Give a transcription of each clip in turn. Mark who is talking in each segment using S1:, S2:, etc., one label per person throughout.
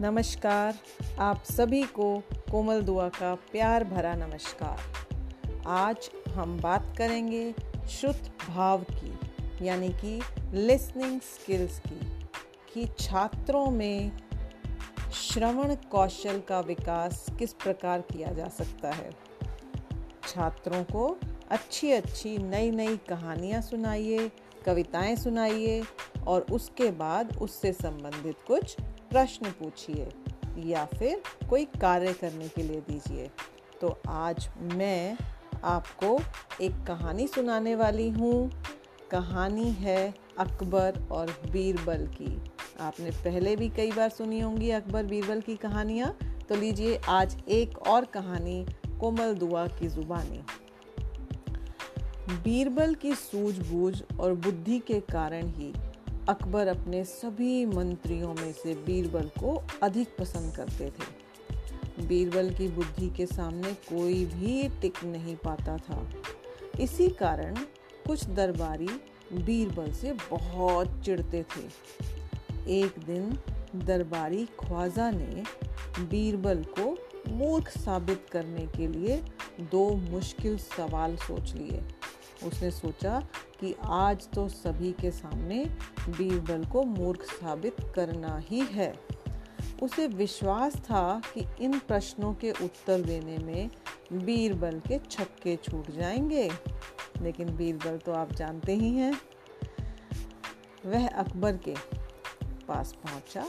S1: नमस्कार। आप सभी को कोमल दुआ का प्यार भरा नमस्कार। आज हम बात करेंगे श्रुत भाव की, यानी कि लिसनिंग स्किल्स की, कि छात्रों में श्रवण कौशल का विकास किस प्रकार किया जा सकता है। छात्रों को अच्छी अच्छी नई नई कहानियाँ सुनाइए, कविताएँ सुनाइए और उसके बाद उससे संबंधित कुछ प्रश्न पूछिए या फिर कोई कार्य करने के लिए दीजिए। तो आज मैं आपको एक कहानी सुनाने वाली हूँ। कहानी है अकबर और बीरबल की। आपने पहले भी कई बार सुनी होंगी अकबर बीरबल की कहानियाँ। तो लीजिए आज एक और कहानी कोमल दुआ की जुबानी। बीरबल की सूझबूझ और बुद्धि के कारण ही अकबर अपने सभी मंत्रियों में से बीरबल को अधिक पसंद करते थे। बीरबल की बुद्धि के सामने कोई भी टिक नहीं पाता था। इसी कारण कुछ दरबारी बीरबल से बहुत चिढ़ते थे। एक दिन दरबारी ख्वाजा ने बीरबल को मूर्ख साबित करने के लिए दो मुश्किल सवाल सोच लिए। उसने सोचा कि आज तो सभी के सामने बीरबल को मूर्ख साबित करना ही है। उसे विश्वास था कि इन प्रश्नों के उत्तर देने में बीरबल के छक्के छूट जाएँगे, लेकिन बीरबल तो आप जानते ही हैं। वह अकबर के पास पहुँचा।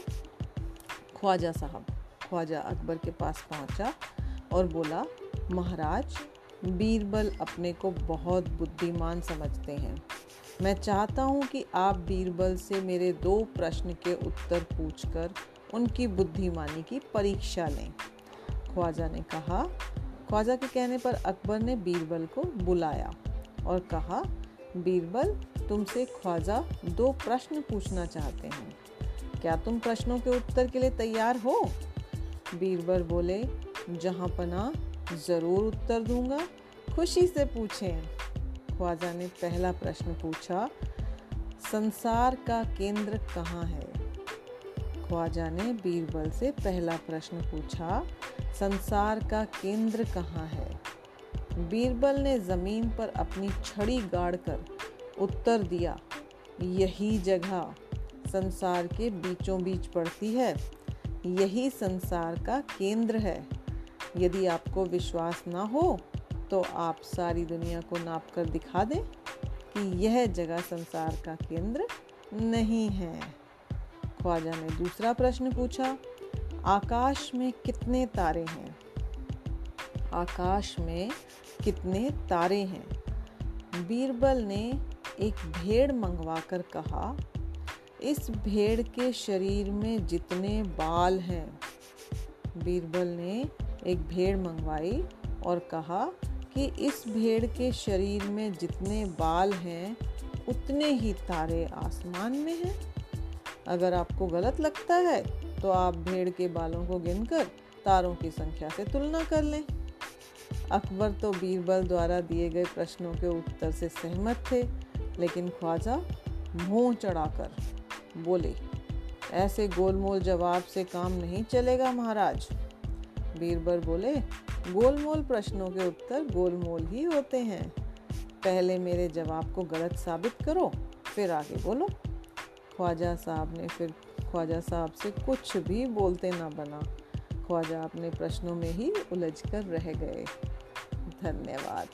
S1: ख्वाजा साहब, ख्वाजा अकबर के पास पहुँचा और बोला, महाराज बीरबल अपने को बहुत बुद्धिमान समझते हैं। मैं चाहता हूँ कि आप बीरबल से मेरे दो प्रश्न के उत्तर पूछकर उनकी बुद्धिमानी की परीक्षा लें। ख्वाजा ने कहा, ख्वाजा के कहने पर अकबर ने बीरबल को बुलाया और कहा, बीरबल, तुमसे ख्वाजा दो प्रश्न पूछना चाहते हैं। क्या तुम प्रश्नों के उत्तर के लिए तैयार हो? बीरबल बोले, जहाँ पना ज़रूर उत्तर दूँगा। खुशी से पूछें। ख्वाजा ने पहला प्रश्न पूछा, संसार का केंद्र कहाँ है? ख्वाजा ने बीरबल से पहला प्रश्न पूछा, संसार का केंद्र कहाँ है? बीरबल ने ज़मीन पर अपनी छड़ी गाड़कर उत्तर दिया, यही जगह संसार के बीचों बीच पड़ती है। यही संसार का केंद्र है। यदि आपको विश्वास ना हो तो आप सारी दुनिया को नाप कर दिखा दें कि यह जगह संसार का केंद्र नहीं है। ख्वाजा ने दूसरा प्रश्न पूछा, आकाश में कितने तारे हैं? आकाश में कितने तारे हैं? बीरबल ने एक भेड़ मंगवाकर कहा, इस भेड़ के शरीर में जितने बाल हैं। बीरबल ने एक भेड़ मंगवाई और कहा कि इस भेड़ के शरीर में जितने बाल हैं, उतने ही तारे आसमान में हैं। अगर आपको गलत लगता है तो आप भेड़ के बालों को गिनकर तारों की संख्या से तुलना कर लें। अकबर तो बीरबल द्वारा दिए गए प्रश्नों के उत्तर से सहमत थे, लेकिन ख्वाजा मुँह चढ़ाकर बोले, ऐसे गोलमोल जवाब से काम नहीं चलेगा महाराज। बीरबल बोले, गोलमोल प्रश्नों के उत्तर गोलमोल ही होते हैं। पहले मेरे जवाब को गलत साबित करो, फिर आगे बोलो। ख्वाजा साहब ने फिर, ख्वाजा साहब से कुछ भी बोलते ना बना। ख्वाजा अपने प्रश्नों में ही उलझ कर रह गए। धन्यवाद।